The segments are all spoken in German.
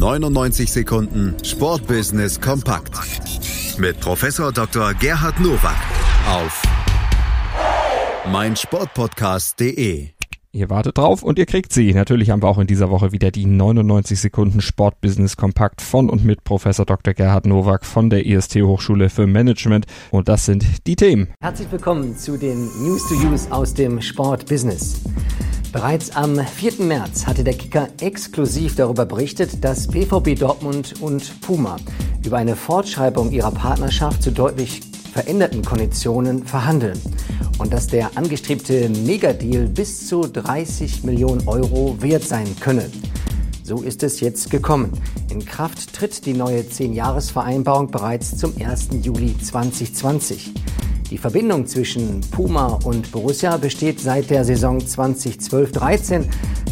99 Sekunden Sportbusiness kompakt mit Professor Dr. Gerhard Nowak auf meinsportpodcast.de. Ihr wartet drauf und ihr kriegt sie. Natürlich haben wir auch in dieser Woche wieder die 99 Sekunden Sportbusiness Kompakt von und mit Professor Dr. Gerhard Nowak von der IST Hochschule für Management. Und das sind die Themen. Herzlich willkommen zu den News to Use aus dem Sportbusiness. Bereits am 4. März hatte der Kicker exklusiv darüber berichtet, dass BVB Dortmund und Puma über eine Fortschreibung ihrer Partnerschaft zu deutlich veränderten Konditionen verhandeln und dass der angestrebte Megadeal bis zu 30 Millionen Euro wert sein könne. So ist es jetzt gekommen. In Kraft tritt die neue 10-Jahres-Vereinbarung bereits zum 1. Juli 2020. Die Verbindung zwischen Puma und Borussia besteht seit der Saison 2012-13.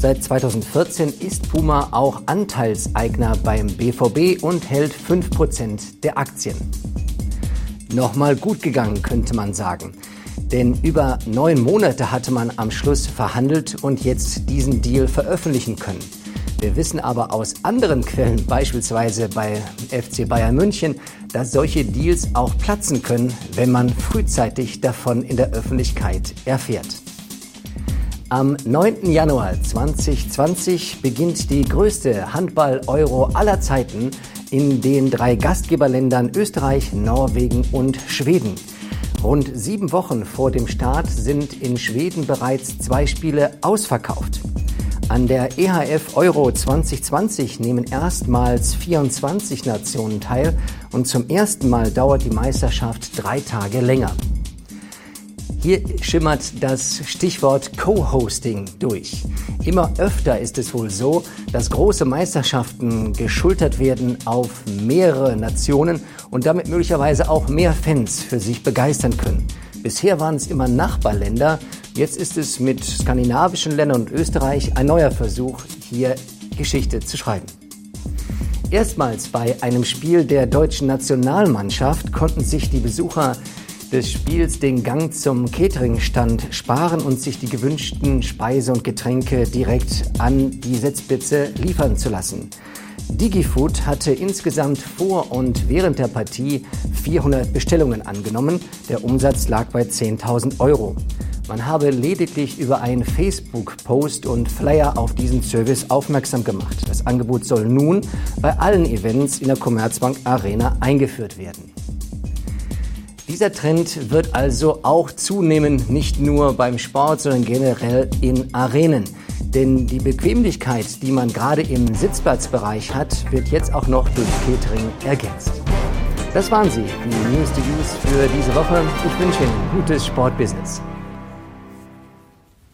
Seit 2014 ist Puma auch Anteilseigner beim BVB und hält 5% der Aktien. Nochmal gut gegangen, könnte man sagen. Denn über neun Monate hatte man am Schluss verhandelt und jetzt diesen Deal veröffentlichen können. Wir wissen aber aus anderen Quellen, beispielsweise bei FC Bayern München, dass solche Deals auch platzen können, wenn man frühzeitig davon in der Öffentlichkeit erfährt. Am 9. Januar 2020 beginnt die größte Handball-Euro aller Zeiten in den drei Gastgeberländern Österreich, Norwegen und Schweden. Rund sieben Wochen vor dem Start sind in Schweden bereits zwei Spiele ausverkauft. An der EHF Euro 2020 nehmen erstmals 24 Nationen teil und zum ersten Mal dauert die Meisterschaft drei Tage länger. Hier schimmert das Stichwort Co-Hosting durch. Immer öfter ist es wohl so, dass große Meisterschaften geschultert werden auf mehrere Nationen und damit möglicherweise auch mehr Fans für sich begeistern können. Bisher waren es immer Nachbarländer, Jetzt ist es mit skandinavischen Ländern und Österreich ein neuer Versuch, hier Geschichte zu schreiben. Erstmals bei einem Spiel der deutschen Nationalmannschaft konnten sich die Besucher des Spiels den Gang zum Cateringstand sparen und sich die gewünschten Speise und Getränke direkt an die Setzplätze liefern zu lassen. Digifood hatte insgesamt vor und während der Partie 400 Bestellungen angenommen. Der Umsatz lag bei 10.000 Euro. Man habe lediglich über einen Facebook-Post und Flyer auf diesen Service aufmerksam gemacht. Das Angebot soll nun bei allen Events in der Commerzbank Arena eingeführt werden. Dieser Trend wird also auch zunehmen, nicht nur beim Sport, sondern generell in Arenen. Denn die Bequemlichkeit, die man gerade im Sitzplatzbereich hat, wird jetzt auch noch durch Catering ergänzt. Das waren sie, die News to Use für diese Woche. Ich wünsche Ihnen gutes Sportbusiness.